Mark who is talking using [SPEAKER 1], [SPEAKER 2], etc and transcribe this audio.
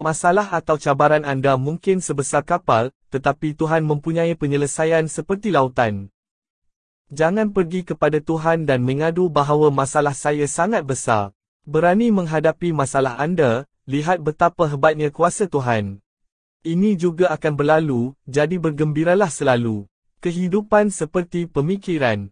[SPEAKER 1] Masalah atau cabaran anda mungkin sebesar kapal, tetapi Tuhan mempunyai penyelesaian seperti lautan. Jangan pergi kepada Tuhan dan mengadu bahawa masalah saya sangat besar. Berani menghadapi masalah anda, lihat betapa hebatnya kuasa Tuhan. Ini juga akan berlalu, jadi bergembiralah selalu. Kehidupan seperti pemikiran